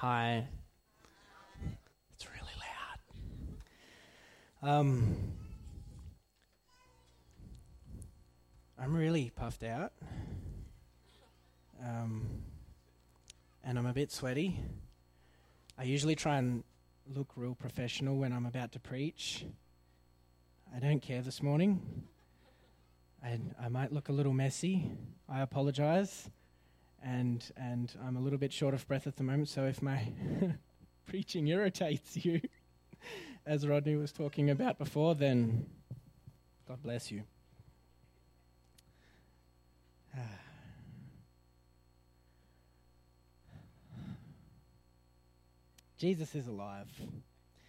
Hi. It's really loud. Um, I'm really puffed out. Um, and I'm a bit sweaty. I usually try and look real professional when I'm about to preach. I don't care this morning. I, I might look a little messy. I apologize. And, and I'm a little bit short of breath at the moment, so if my preaching irritates you, as Rodney was talking about before, then God bless you. Jesus is alive.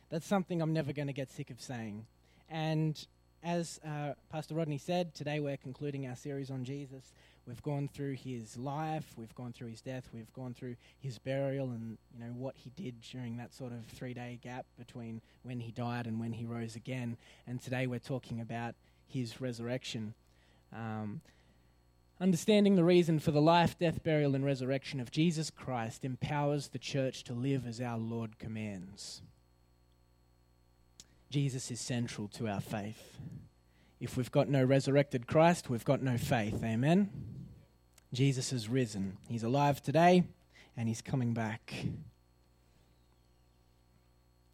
That's something I'm never going to get sick of saying. And as uh, Pastor Rodney said, today we're concluding our series on Jesus. We've gone through his life, we've gone through his death, we've gone through his burial, and you know what he did during that sort of three-day gap between when he died and when he rose again. And today we're talking about his resurrection. Um, Understanding the reason for the life, death, burial, and resurrection of Jesus Christ empowers the church to live as our Lord commands. Jesus is central to our faith. If we've got no resurrected Christ, we've got no faith. Amen? Jesus is risen. He's alive today and he's coming back.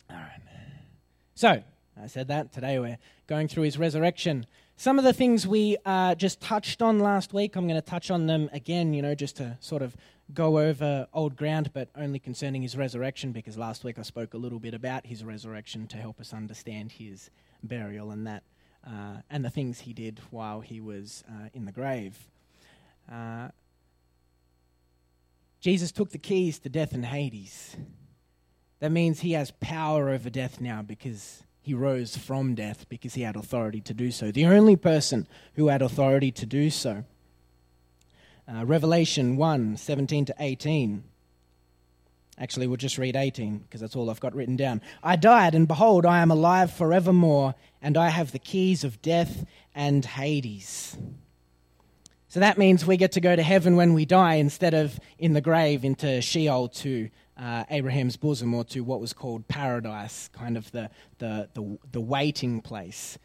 All right. So, I said that. Today we're going through his resurrection. Some of the things we uh, just touched on last week, I'm going to touch on them again, you know, just to sort of go over old ground, but only concerning his resurrection, because last week I spoke a little bit about his resurrection to help us understand his burial and that, uh, and the things he did while he was uh, in the grave. Uh, Jesus took the keys to death and Hades. That means he has power over death now because he rose from death because he had authority to do so. The only person who had authority to do so. Uh, Revelation 1 17 to 18. Actually, we'll just read 18 because that's all I've got written down. I died, and behold, I am alive forevermore, and I have the keys of death and Hades. So that means we get to go to heaven when we die instead of in the grave into Sheol to uh, Abraham's bosom or to what was called paradise, kind of the, the, the, the waiting place.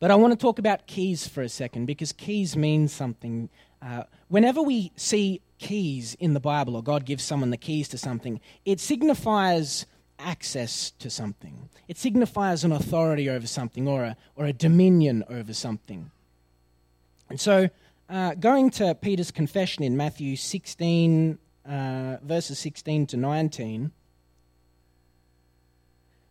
But I want to talk about keys for a second because keys mean something. Uh, whenever we see keys in the Bible or God gives someone the keys to something, it signifies access to something. It signifies an authority over something or a, or a dominion over something. And so, uh, going to Peter's confession in Matthew 16, uh, verses 16 to 19,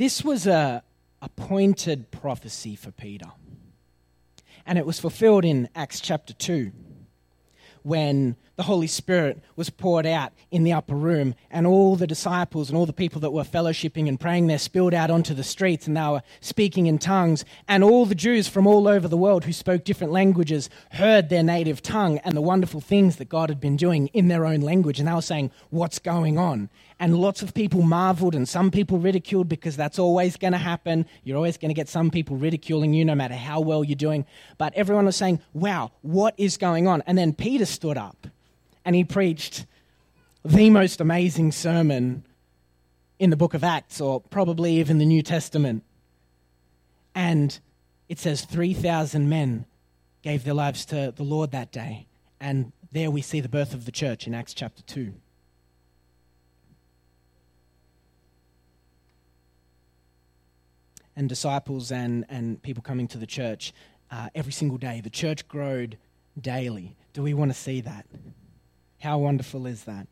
This was a appointed prophecy for Peter, and it was fulfilled in Acts chapter 2 when the Holy Spirit was poured out in the upper room, and all the disciples and all the people that were fellowshipping and praying there spilled out onto the streets, and they were speaking in tongues. And all the Jews from all over the world who spoke different languages heard their native tongue and the wonderful things that God had been doing in their own language. And they were saying, What's going on? And lots of people marveled, and some people ridiculed because that's always going to happen. You're always going to get some people ridiculing you no matter how well you're doing. But everyone was saying, Wow, what is going on? And then Peter stood up and he preached the most amazing sermon in the book of Acts, or probably even the New Testament. And it says 3,000 men gave their lives to the Lord that day. And there we see the birth of the church in Acts chapter 2. And disciples and, and people coming to the church uh, every single day. The church growed daily. Do we want to see that? How wonderful is that?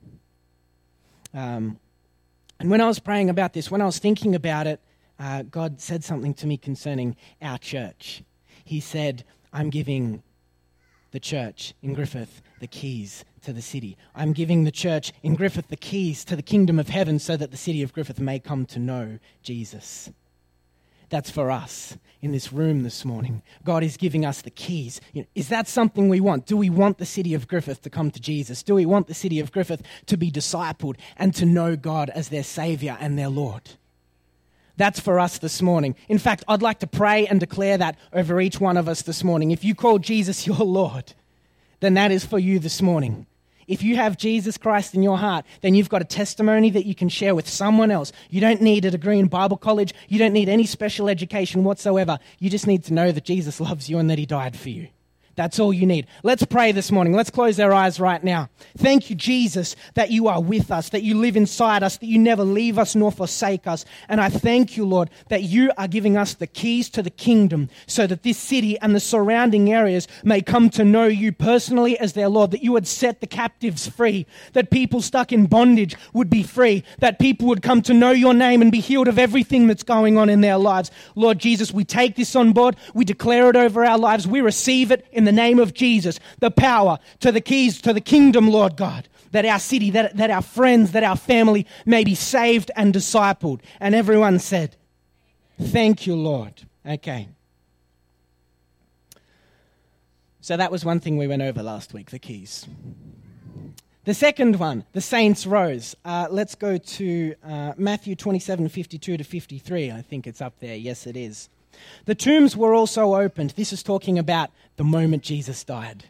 Um, and when I was praying about this, when I was thinking about it, uh, God said something to me concerning our church. He said, I'm giving the church in Griffith the keys to the city. I'm giving the church in Griffith the keys to the kingdom of heaven so that the city of Griffith may come to know Jesus. That's for us in this room this morning. God is giving us the keys. You know, is that something we want? Do we want the city of Griffith to come to Jesus? Do we want the city of Griffith to be discipled and to know God as their Savior and their Lord? That's for us this morning. In fact, I'd like to pray and declare that over each one of us this morning. If you call Jesus your Lord, then that is for you this morning. If you have Jesus Christ in your heart, then you've got a testimony that you can share with someone else. You don't need a degree in Bible college. You don't need any special education whatsoever. You just need to know that Jesus loves you and that he died for you. That's all you need. Let's pray this morning. Let's close our eyes right now. Thank you, Jesus, that you are with us, that you live inside us, that you never leave us nor forsake us. And I thank you, Lord, that you are giving us the keys to the kingdom so that this city and the surrounding areas may come to know you personally as their Lord, that you would set the captives free, that people stuck in bondage would be free, that people would come to know your name and be healed of everything that's going on in their lives. Lord Jesus, we take this on board. We declare it over our lives. We receive it in the name of Jesus, the power to the keys to the kingdom, Lord God, that our city, that, that our friends, that our family may be saved and discipled. And everyone said, Thank you, Lord. Okay. So that was one thing we went over last week the keys. The second one, the saints rose. Uh, let's go to uh, Matthew 27 52 to 53. I think it's up there. Yes, it is. The tombs were also opened. This is talking about the moment Jesus died.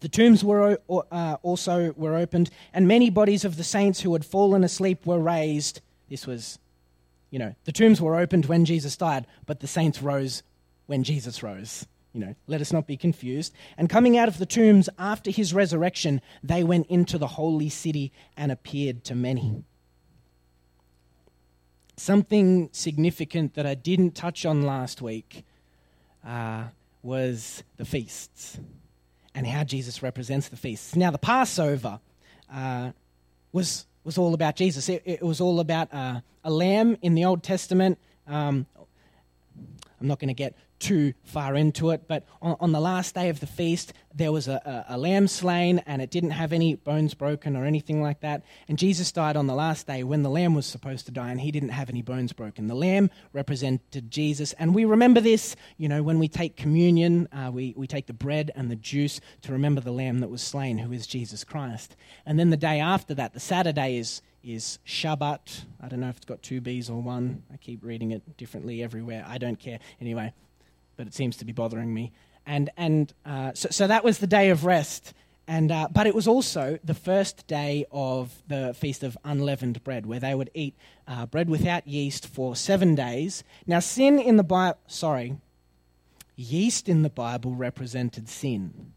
The tombs were uh, also were opened, and many bodies of the saints who had fallen asleep were raised. This was, you know, the tombs were opened when Jesus died, but the saints rose when Jesus rose. You know, let us not be confused. And coming out of the tombs after his resurrection, they went into the holy city and appeared to many. Something significant that I didn't touch on last week uh, was the feasts and how Jesus represents the feasts. Now, the Passover uh, was, was all about Jesus, it, it was all about uh, a lamb in the Old Testament. Um, I'm not going to get too far into it, but on, on, the last day of the feast, there was a, a, a, lamb slain and it didn't have any bones broken or anything like that. And Jesus died on the last day when the lamb was supposed to die and he didn't have any bones broken. The lamb represented Jesus. And we remember this, you know, when we take communion, uh, we, we take the bread and the juice to remember the lamb that was slain, who is Jesus Christ. And then the day after that, the Saturday is is Shabbat. I don't know if it's got two B's or one. I keep reading it differently everywhere. I don't care. Anyway, but it seems to be bothering me. And, and uh, so, so that was the day of rest. And, uh, but it was also the first day of the Feast of Unleavened Bread, where they would eat uh, bread without yeast for seven days. Now, sin in the Bible, sorry, yeast in the Bible represented sin.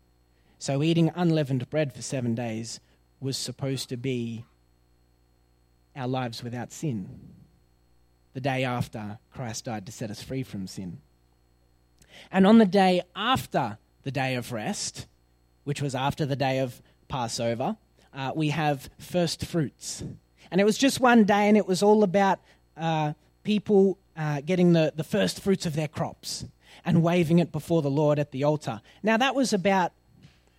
So eating unleavened bread for seven days was supposed to be our lives without sin. The day after Christ died to set us free from sin. And on the day after the day of rest, which was after the day of Passover, uh, we have first fruits. And it was just one day, and it was all about uh, people uh, getting the, the first fruits of their crops and waving it before the Lord at the altar. Now, that was about,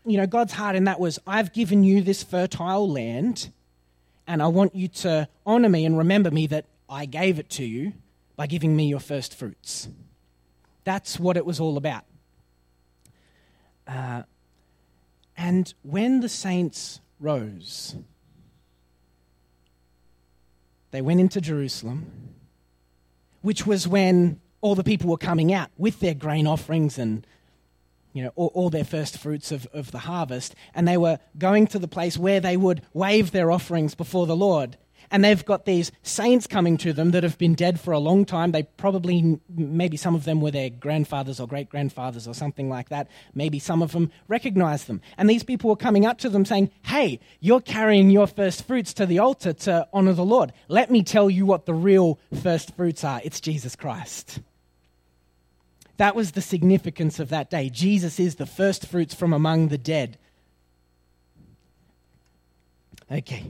you know, God's heart and that was, I've given you this fertile land, and I want you to honor me and remember me that I gave it to you by giving me your first fruits. That's what it was all about. Uh, and when the saints rose, they went into Jerusalem, which was when all the people were coming out with their grain offerings and you know, all, all, their first fruits of, of the harvest, and they were going to the place where they would wave their offerings before the Lord and they've got these saints coming to them that have been dead for a long time. They probably, maybe some of them were their grandfathers or great grandfathers or something like that. Maybe some of them recognized them. And these people were coming up to them saying, Hey, you're carrying your first fruits to the altar to honor the Lord. Let me tell you what the real first fruits are it's Jesus Christ. That was the significance of that day. Jesus is the first fruits from among the dead. Okay.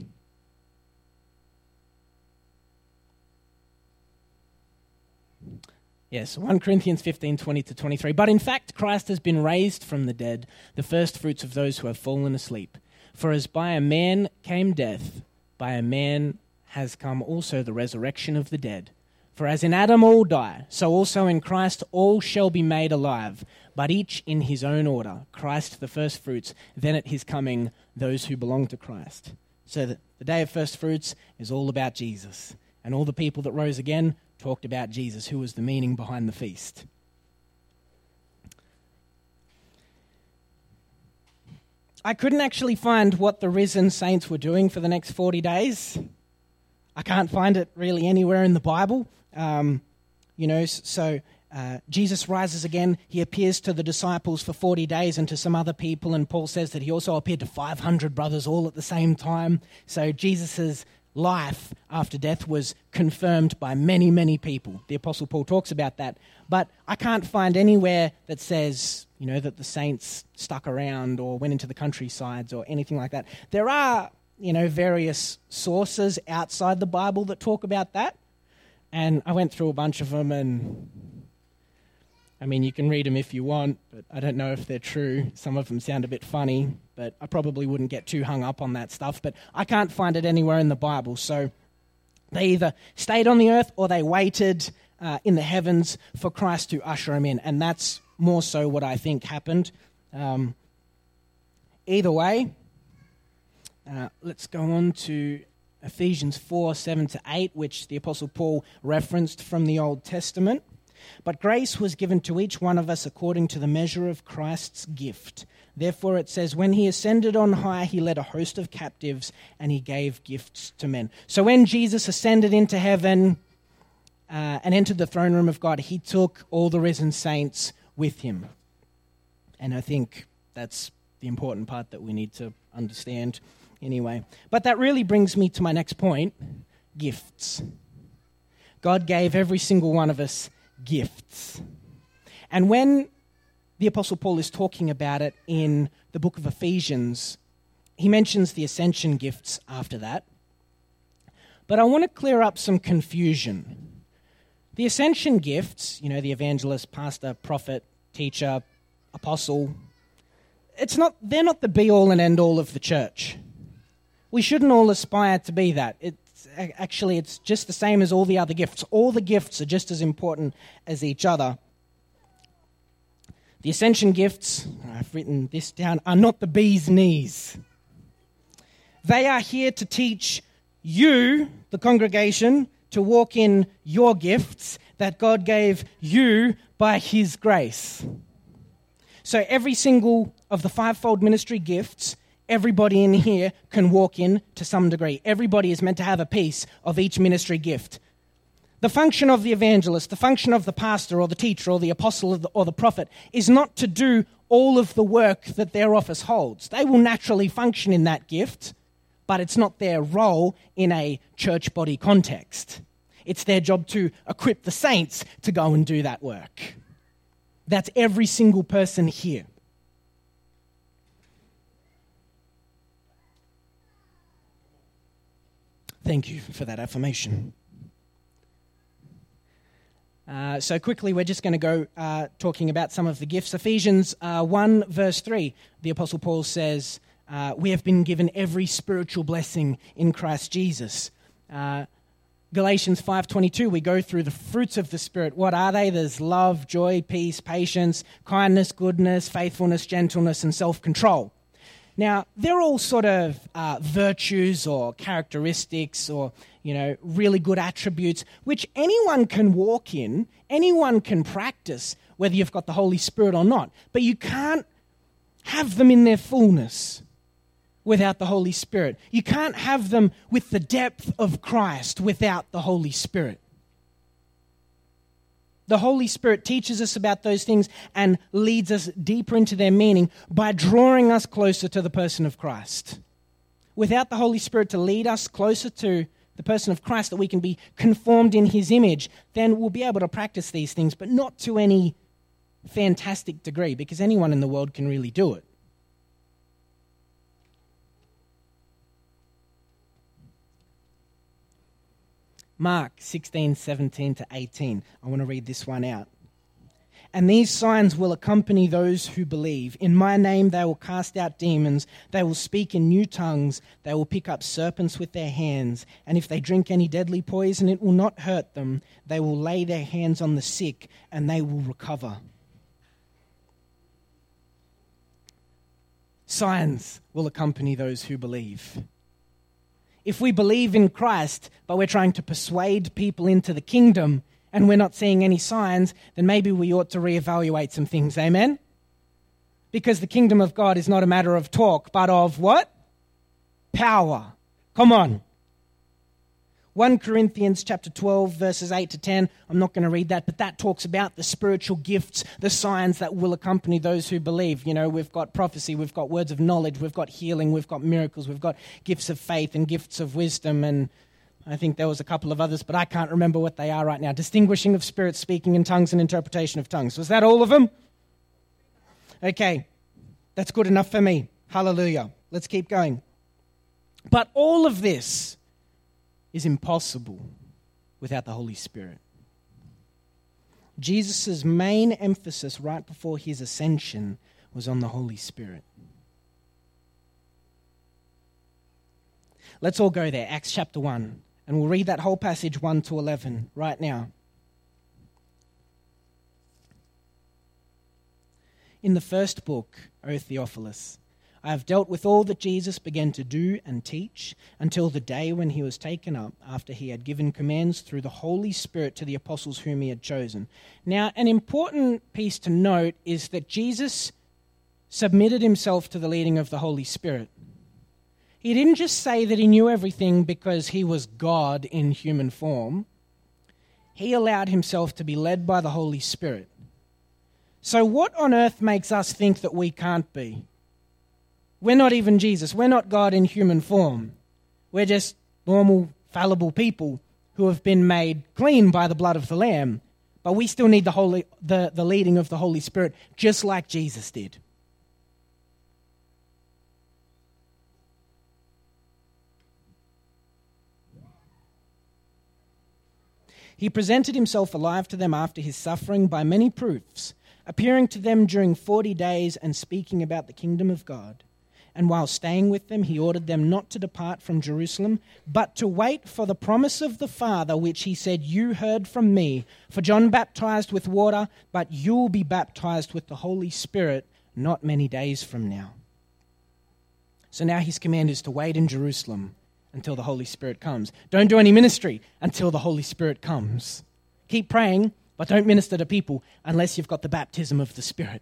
Yes, 1 Corinthians 15 20 to 23. But in fact, Christ has been raised from the dead, the first fruits of those who have fallen asleep. For as by a man came death, by a man has come also the resurrection of the dead. For as in Adam all die, so also in Christ all shall be made alive, but each in his own order Christ the first fruits, then at his coming those who belong to Christ. So the day of first fruits is all about Jesus. And all the people that rose again talked about Jesus, who was the meaning behind the feast. I couldn't actually find what the risen saints were doing for the next 40 days. I can't find it really anywhere in the Bible. Um, you know, so uh, Jesus rises again. He appears to the disciples for 40 days and to some other people. And Paul says that he also appeared to 500 brothers all at the same time. So Jesus' life after death was confirmed by many, many people. The Apostle Paul talks about that. But I can't find anywhere that says, you know, that the saints stuck around or went into the countrysides or anything like that. There are, you know, various sources outside the Bible that talk about that. And I went through a bunch of them and I mean, you can read them if you want, but I don't know if they're true. Some of them sound a bit funny, but I probably wouldn't get too hung up on that stuff. But I can't find it anywhere in the Bible. So they either stayed on the earth or they waited uh, in the heavens for Christ to usher them in. And that's more so what I think happened. Um, either way, uh, let's go on to Ephesians 4 7 to 8, which the Apostle Paul referenced from the Old Testament. But grace was given to each one of us according to the measure of Christ's gift. Therefore, it says, When he ascended on high, he led a host of captives and he gave gifts to men. So when Jesus ascended into heaven uh, and entered the throne room of God, he took all the risen saints with him. And I think that's the important part that we need to understand anyway. But that really brings me to my next point gifts. God gave every single one of us gifts. And when the Apostle Paul is talking about it in the book of Ephesians, he mentions the ascension gifts after that. But I want to clear up some confusion. The ascension gifts, you know, the evangelist, pastor, prophet, teacher, apostle, it's not, they're not the be all and end all of the church. We shouldn't all aspire to be that. It, actually, it's just the same as all the other gifts. All the gifts are just as important as each other. The ascension gifts, I've written this down, are not the bee's knees. They are here to teach you, the congregation, to walk in your gifts that God gave you by His grace. So every single of the fivefold ministry gifts everybody in here can walk in to some degree. Everybody is meant to have a piece of each ministry gift. The function of the evangelist, the function of the pastor or the teacher or the apostle or the, or the prophet is not to do all of the work that their office holds. They will naturally function in that gift, but it's not their role in a church body context. It's their job to equip the saints to go and do that work. That's every single person here. Thank you for that affirmation. Uh, so, quickly, we're just going to go uh, talking about some of the gifts. Ephesians uh, 1, verse 3, the Apostle Paul says, uh, We have been given every spiritual blessing in Christ Jesus. Uh, Galatians 5:22 we go through the fruits of the spirit what are they there's love joy peace patience kindness goodness faithfulness gentleness and self-control now, they're all sort of uh, virtues or characteristics or, you know, really good attributes which anyone can walk in, anyone can practice, whether you've got the Holy Spirit or not. But you can't have them in their fullness without the Holy Spirit. You can't have them with the depth of Christ without the Holy Spirit. The Holy Spirit teaches us about those things and leads us deeper into their meaning by drawing us closer to the person of Christ. Without the Holy Spirit to lead us closer to the person of Christ, that we can be conformed in his image, then we'll be able to practice these things, but not to any fantastic degree, because anyone in the world can really do it. Mark 16, 17 to 18. I want to read this one out. And these signs will accompany those who believe. In my name they will cast out demons, they will speak in new tongues, they will pick up serpents with their hands, and if they drink any deadly poison, it will not hurt them. They will lay their hands on the sick, and they will recover. Signs will accompany those who believe. If we believe in Christ, but we're trying to persuade people into the kingdom, and we're not seeing any signs, then maybe we ought to reevaluate some things. Amen? Because the kingdom of God is not a matter of talk, but of what? Power. Come on. 1 Corinthians chapter 12 verses 8 to 10. I'm not going to read that, but that talks about the spiritual gifts, the signs that will accompany those who believe. You know, we've got prophecy, we've got words of knowledge, we've got healing, we've got miracles, we've got gifts of faith and gifts of wisdom and I think there was a couple of others, but I can't remember what they are right now. Distinguishing of spirits, speaking in tongues, and interpretation of tongues. Was that all of them? Okay, that's good enough for me. Hallelujah. Let's keep going. But all of this is impossible without the Holy Spirit. Jesus' main emphasis right before his ascension was on the Holy Spirit. Let's all go there. Acts chapter 1. And we'll read that whole passage 1 to 11 right now. In the first book, O Theophilus, I have dealt with all that Jesus began to do and teach until the day when he was taken up, after he had given commands through the Holy Spirit to the apostles whom he had chosen. Now, an important piece to note is that Jesus submitted himself to the leading of the Holy Spirit. He didn't just say that he knew everything because he was God in human form. He allowed himself to be led by the Holy Spirit. So, what on earth makes us think that we can't be? We're not even Jesus. We're not God in human form. We're just normal, fallible people who have been made clean by the blood of the Lamb. But we still need the, Holy, the, the leading of the Holy Spirit, just like Jesus did. He presented himself alive to them after his suffering by many proofs, appearing to them during forty days and speaking about the kingdom of God. And while staying with them, he ordered them not to depart from Jerusalem, but to wait for the promise of the Father, which he said, You heard from me. For John baptized with water, but you'll be baptized with the Holy Spirit not many days from now. So now his command is to wait in Jerusalem until the Holy Spirit comes. Don't do any ministry until the Holy Spirit comes. Keep praying, but don't minister to people unless you've got the baptism of the Spirit.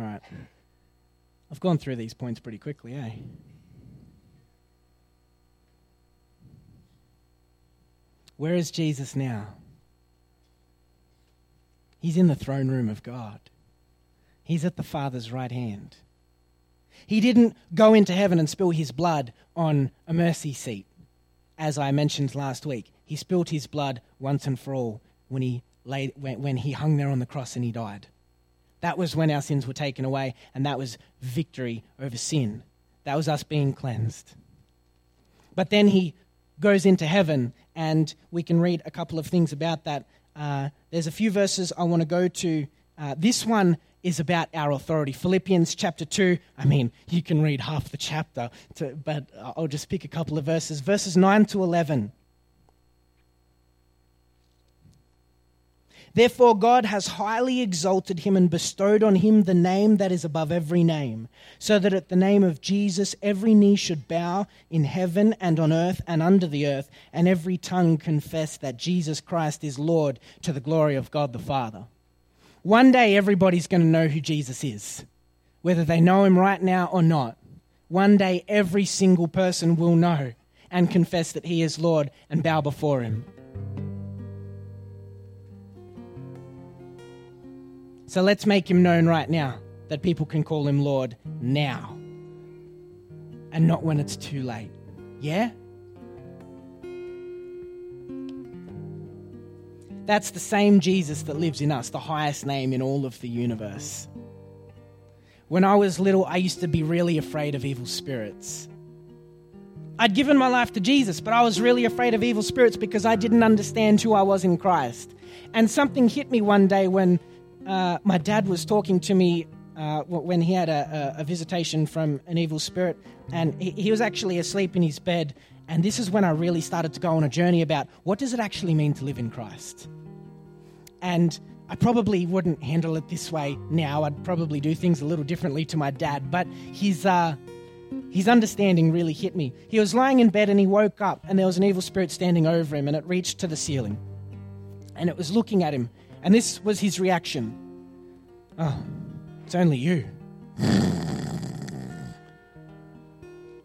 All right. I've gone through these points pretty quickly, eh? Where is Jesus now? He's in the throne room of God. He's at the Father's right hand. He didn't go into heaven and spill his blood on a mercy seat, as I mentioned last week. He spilled his blood once and for all when he, laid, when, when he hung there on the cross and he died. That was when our sins were taken away, and that was victory over sin. That was us being cleansed. But then he goes into heaven, and we can read a couple of things about that. Uh, there's a few verses I want to go to. Uh, this one is about our authority. Philippians chapter 2, I mean, you can read half the chapter, to, but I'll just pick a couple of verses. Verses 9 to 11. Therefore, God has highly exalted him and bestowed on him the name that is above every name, so that at the name of Jesus every knee should bow in heaven and on earth and under the earth, and every tongue confess that Jesus Christ is Lord to the glory of God the Father. One day, everybody's going to know who Jesus is, whether they know him right now or not. One day, every single person will know and confess that he is Lord and bow before him. So let's make him known right now that people can call him Lord now and not when it's too late. Yeah? That's the same Jesus that lives in us, the highest name in all of the universe. When I was little, I used to be really afraid of evil spirits. I'd given my life to Jesus, but I was really afraid of evil spirits because I didn't understand who I was in Christ. And something hit me one day when uh, my dad was talking to me uh, when he had a, a, visitation from an evil spirit, and he, he was actually asleep in his bed. And this is when I really started to go on a journey about what does it actually mean to live in Christ. And I probably wouldn't handle it this way now. I'd probably do things a little differently to my dad, but his uh, his understanding really hit me. He was lying in bed and he woke up, and there was an evil spirit standing over him, and it reached to the ceiling, and it was looking at him, and this was his reaction Oh, it's only you.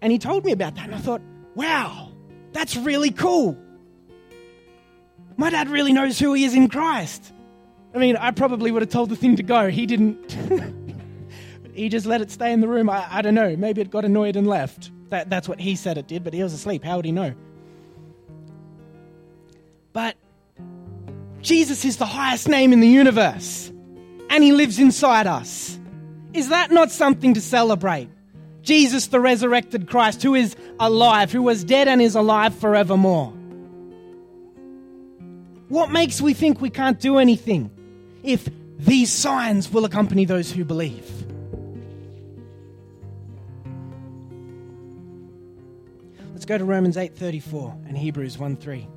And he told me about that, and I thought, wow, that's really cool. My dad really knows who he is in Christ. I mean, I probably would have told the thing to go. He didn't. he just let it stay in the room. I, I, don't know. Maybe it got annoyed and left. That, that's what he said it did, but he was asleep. How would he know? But Jesus is the highest name in the universe and He lives inside us. Is that not something to celebrate? Jesus, the resurrected Christ, who is alive, who was dead and is alive forevermore. What makes we think we can't do anything if these signs will accompany those who believe? Let's go to Romans 8:34 and Hebrews 1:3.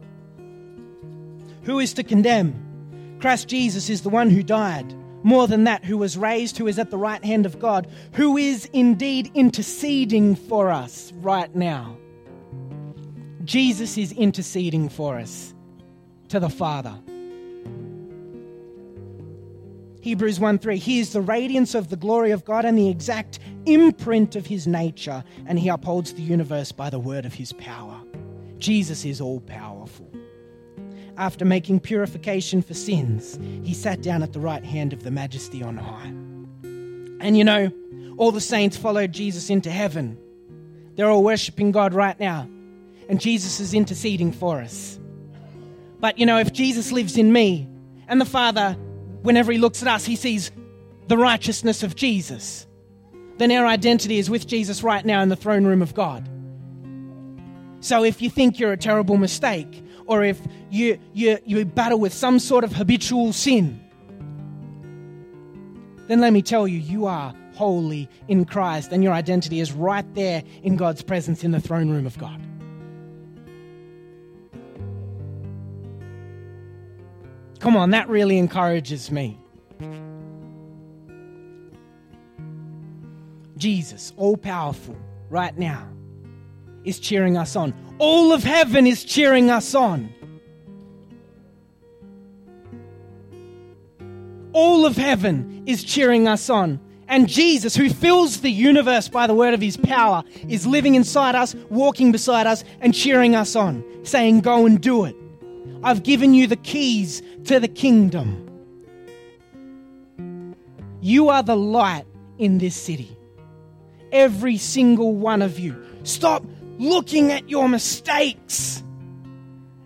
Who is to condemn? Christ Jesus is the one who died more than that, who was raised, who is at the right hand of God, who is indeed interceding for us right now. Jesus is interceding for us to the Father. Hebrews 1 3, He is the radiance of the glory of God and the exact imprint of His nature, and He upholds the universe by the word of His power. Jesus is all powerful after making purification for sins, he sat down at the right hand of the majesty on high. And you know, all the saints followed Jesus into heaven. They're all worshiping God right now, and Jesus is interceding for us. But you know, if Jesus lives in me, and the Father, whenever he looks at us, he sees the righteousness of Jesus, then our identity is with Jesus right now in the throne room of God. So if you think you're a terrible mistake, or if you, you, you battle with some sort of habitual sin, then let me tell you, you are holy in Christ and your identity is right there in God's presence in the throne room of God. Come on, that really encourages me. Jesus, all powerful, right now, is cheering us on. All of heaven is cheering us on. All of heaven is cheering us on. And Jesus, who fills the universe by the word of his power, is living inside us, walking beside us, and cheering us on, saying, Go and do it. I've given you the keys to the kingdom. You are the light in this city. Every single one of you. Stop looking at your mistakes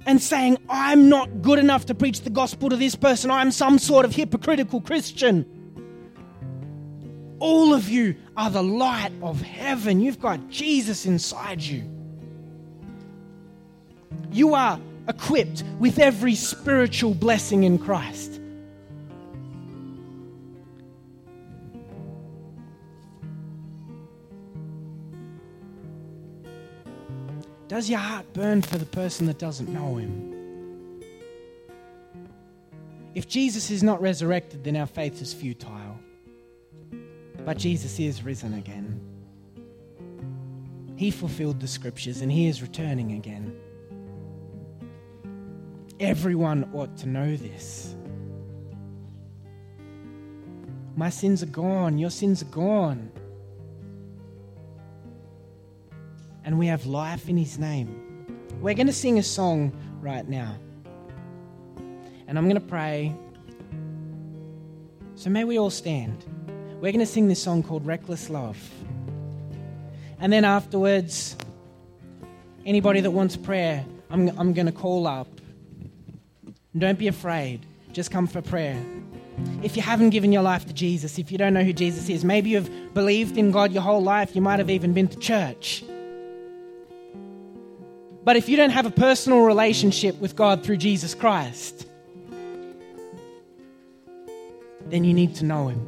and saying, I'm not good enough to preach the gospel to this person, I'm some sort of hypocritical Christian. All of you are the light of heaven. You've got Jesus inside you. You are equipped with every spiritual blessing in Christ. Does your heart burn for the person that doesn't know him? If Jesus is not resurrected, then our faith is futile. But Jesus is risen again. He fulfilled the scriptures and he is returning again. Everyone ought to know this. My sins are gone, your sins are gone. And we have life in his name. We're going to sing a song right now. And I'm going to pray. So may we all stand. We're going to sing this song called Reckless Love. And then afterwards, anybody that wants prayer, I'm, I'm going to call up. Don't be afraid. Just come for prayer. If you haven't given your life to Jesus, if you don't know who Jesus is, maybe you've believed in God your whole life, you might have even been to church. But if you don't have a personal relationship with God through Jesus Christ, then you need to know Him.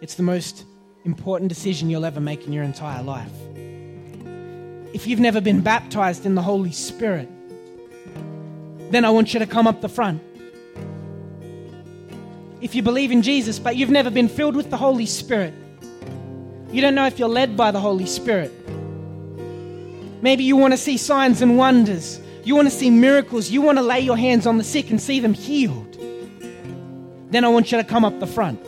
It's the most important decision you'll ever make in your entire life. If you've never been baptized in the Holy Spirit, then I want you to come up the front. If you believe in Jesus, but you've never been filled with the Holy Spirit, you don't know if you're led by the Holy Spirit. Maybe you want to see signs and wonders. You want to see miracles. You want to lay your hands on the sick and see them healed. Then I want you to come up the front.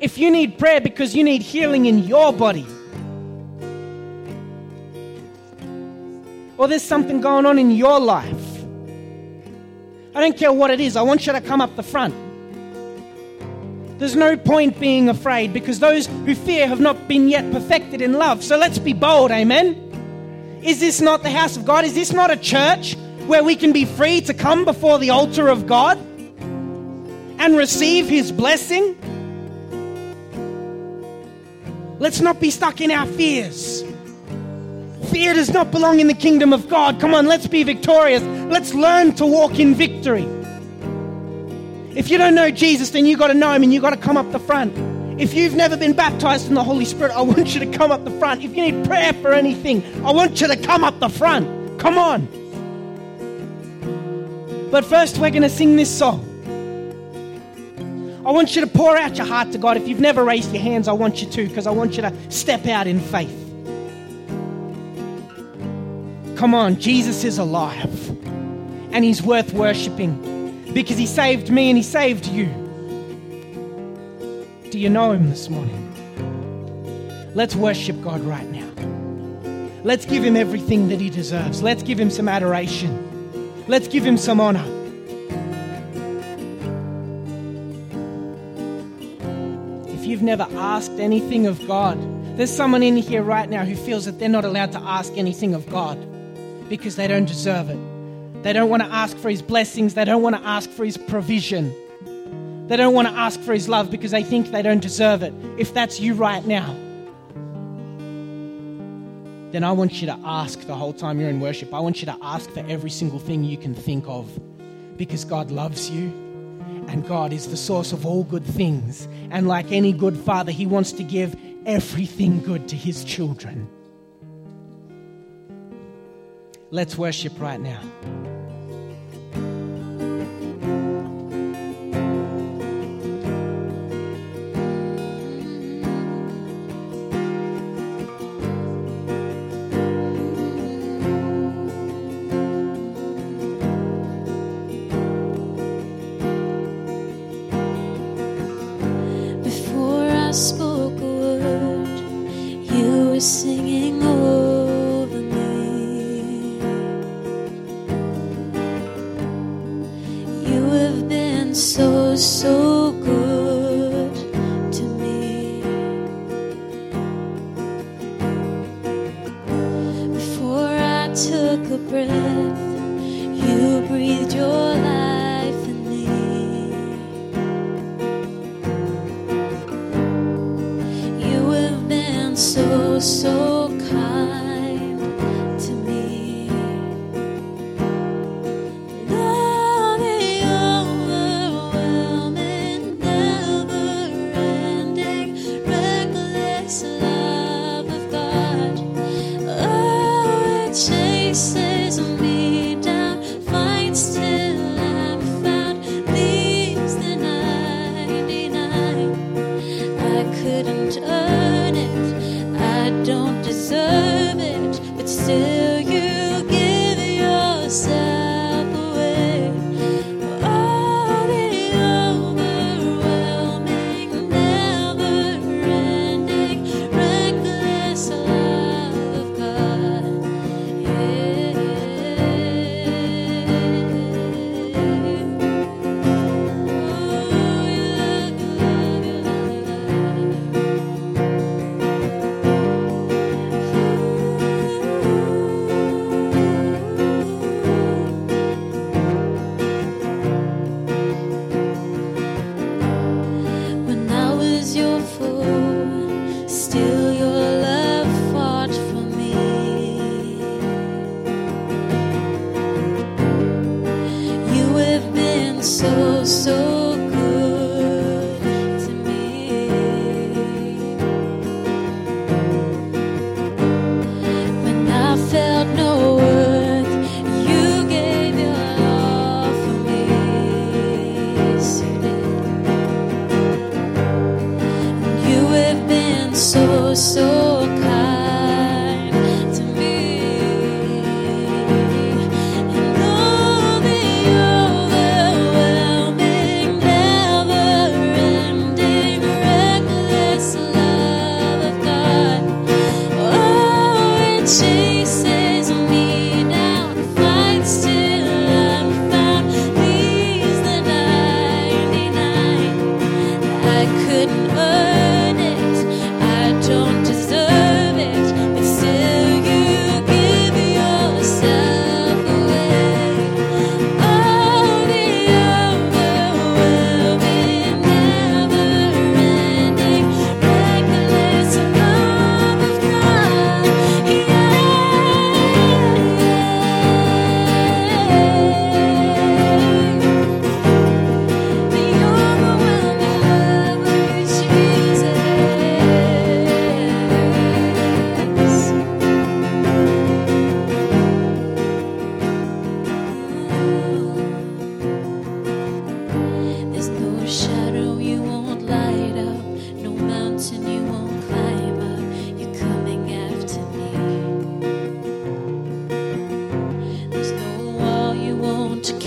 If you need prayer because you need healing in your body, or there's something going on in your life, I don't care what it is, I want you to come up the front. There's no point being afraid because those who fear have not been yet perfected in love. So let's be bold, amen? Is this not the house of God? Is this not a church where we can be free to come before the altar of God and receive His blessing? Let's not be stuck in our fears. Fear does not belong in the kingdom of God. Come on, let's be victorious. Let's learn to walk in victory. If you don't know Jesus, then you've got to know him and you've got to come up the front. If you've never been baptized in the Holy Spirit, I want you to come up the front. If you need prayer for anything, I want you to come up the front. Come on. But first, we're going to sing this song. I want you to pour out your heart to God. If you've never raised your hands, I want you to because I want you to step out in faith. Come on, Jesus is alive and he's worth worshipping because He saved me and He saved you. Do you know Him this morning? Let's worship God right now. Let's give Him everything that He deserves. Let's give Him some adoration. Let's give Him some honor. If you've never asked anything of God, there's someone in here right now who feels that they're not allowed to ask anything of God because they don't deserve it. They don't want to ask for His blessings. They don't want to ask for His provision. They don't want to ask for His love because they think they don't deserve it. If that's you right now, then I want you to ask the whole time you're in worship. I want you to ask for every single thing you can think of because God loves you and God is the source of all good things. And like any good father, He wants to give everything good to His children. Let's worship right now. to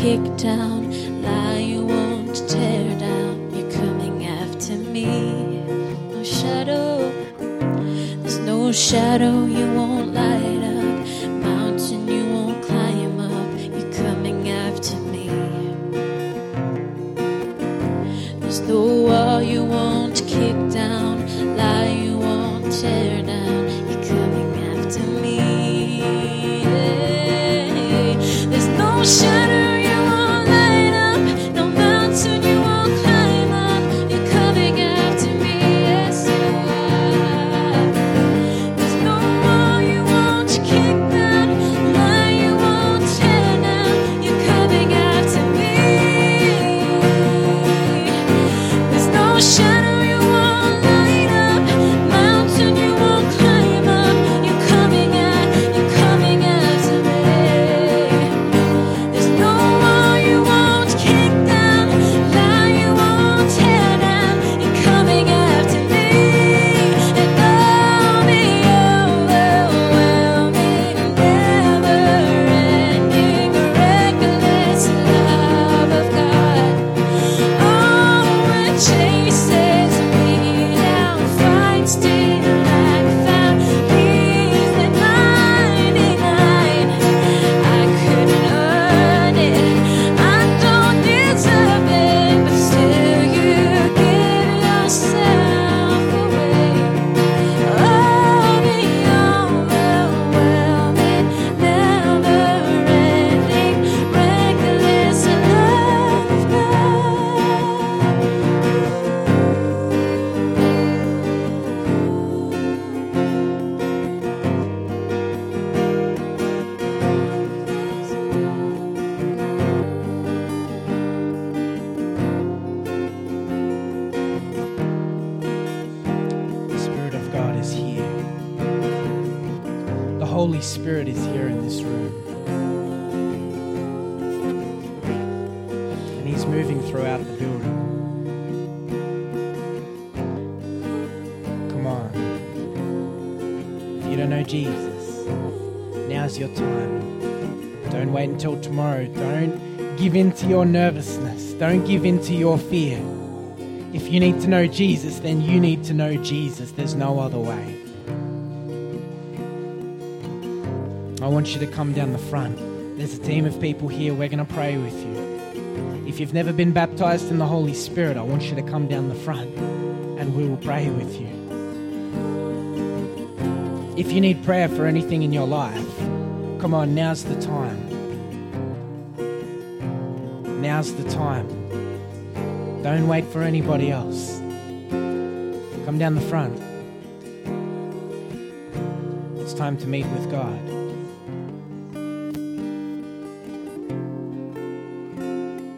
kick down, lie you won't tear down. You're coming after me. No shadow, there's no shadow you won't lie. Time. Don't wait until tomorrow. Don't give in to your nervousness. Don't give in to your fear. If you need to know Jesus, then you need to know Jesus. There's no other way. I want you to come down the front. There's a team of people here. We're going to pray with you. If you've never been baptized in the Holy Spirit, I want you to come down the front and we will pray with you. If you need prayer for anything in your life, come on, now's the time. Now's the time. Don't wait for anybody else. Come down the front. It's time to meet with God.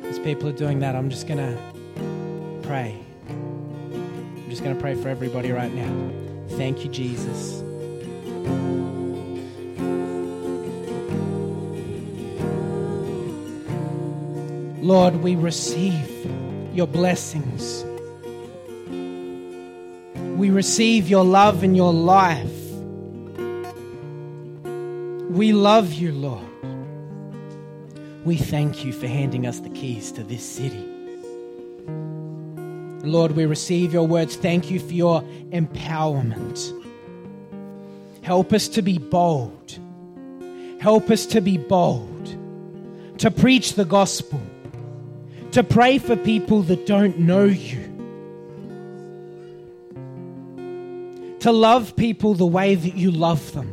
As people are doing that, I'm just going to pray. I'm just going to pray for everybody right now. Thank you, Jesus. Lord, we receive your blessings. We receive your love and your life. We love you, Lord. We thank you for handing us the keys to this city. Lord, we receive your words. Thank you for your empowerment. Help us to be bold. Help us to be bold, to preach the gospel, to pray for people that don't know you, to love people the way that you love them,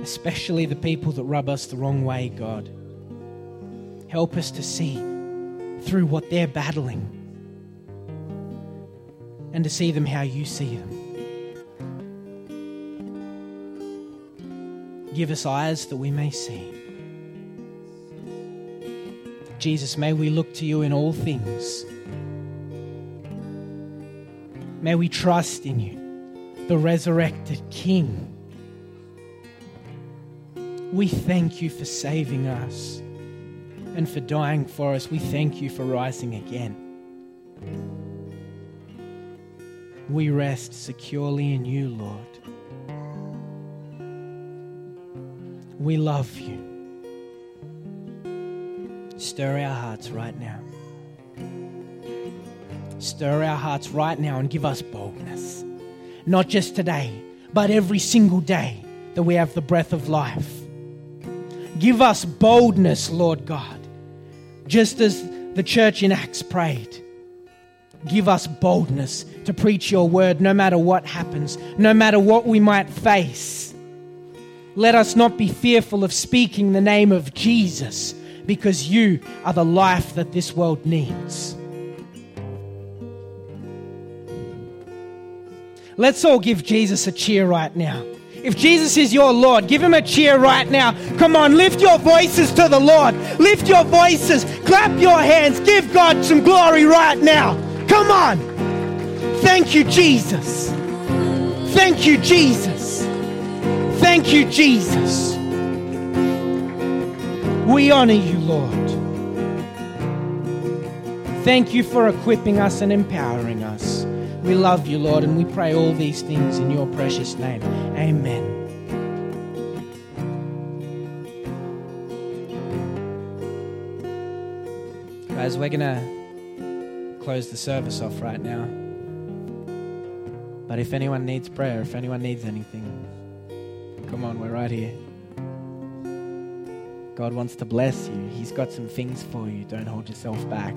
especially the people that rub us the wrong way, God. Help us to see through what they're battling and to see them how you see them. Give us eyes that we may see. Jesus, may we look to you in all things. May we trust in you, the resurrected King. We thank you for saving us and for dying for us. We thank you for rising again. We rest securely in you, Lord. We love you. Stir our hearts right now. Stir our hearts right now and give us boldness. Not just today, but every single day that we have the breath of life. Give us boldness, Lord God, just as the church in Acts prayed. Give us boldness to preach your word no matter what happens, no matter what we might face. Let us not be fearful of speaking the name of Jesus because you are the life that this world needs. Let's all give Jesus a cheer right now. If Jesus is your Lord, give him a cheer right now. Come on, lift your voices to the Lord. Lift your voices, clap your hands, give God some glory right now. Come on. Thank you, Jesus. Thank you, Jesus. Thank you, Jesus. We honor you, Lord. Thank you for equipping us and empowering us. We love you, Lord, and we pray all these things in your precious name. Amen. Guys, we're going to close the service off right now. But if anyone needs prayer, if anyone needs anything, come on, we're right here. God wants to bless you. He's got some things for you. Don't hold yourself back.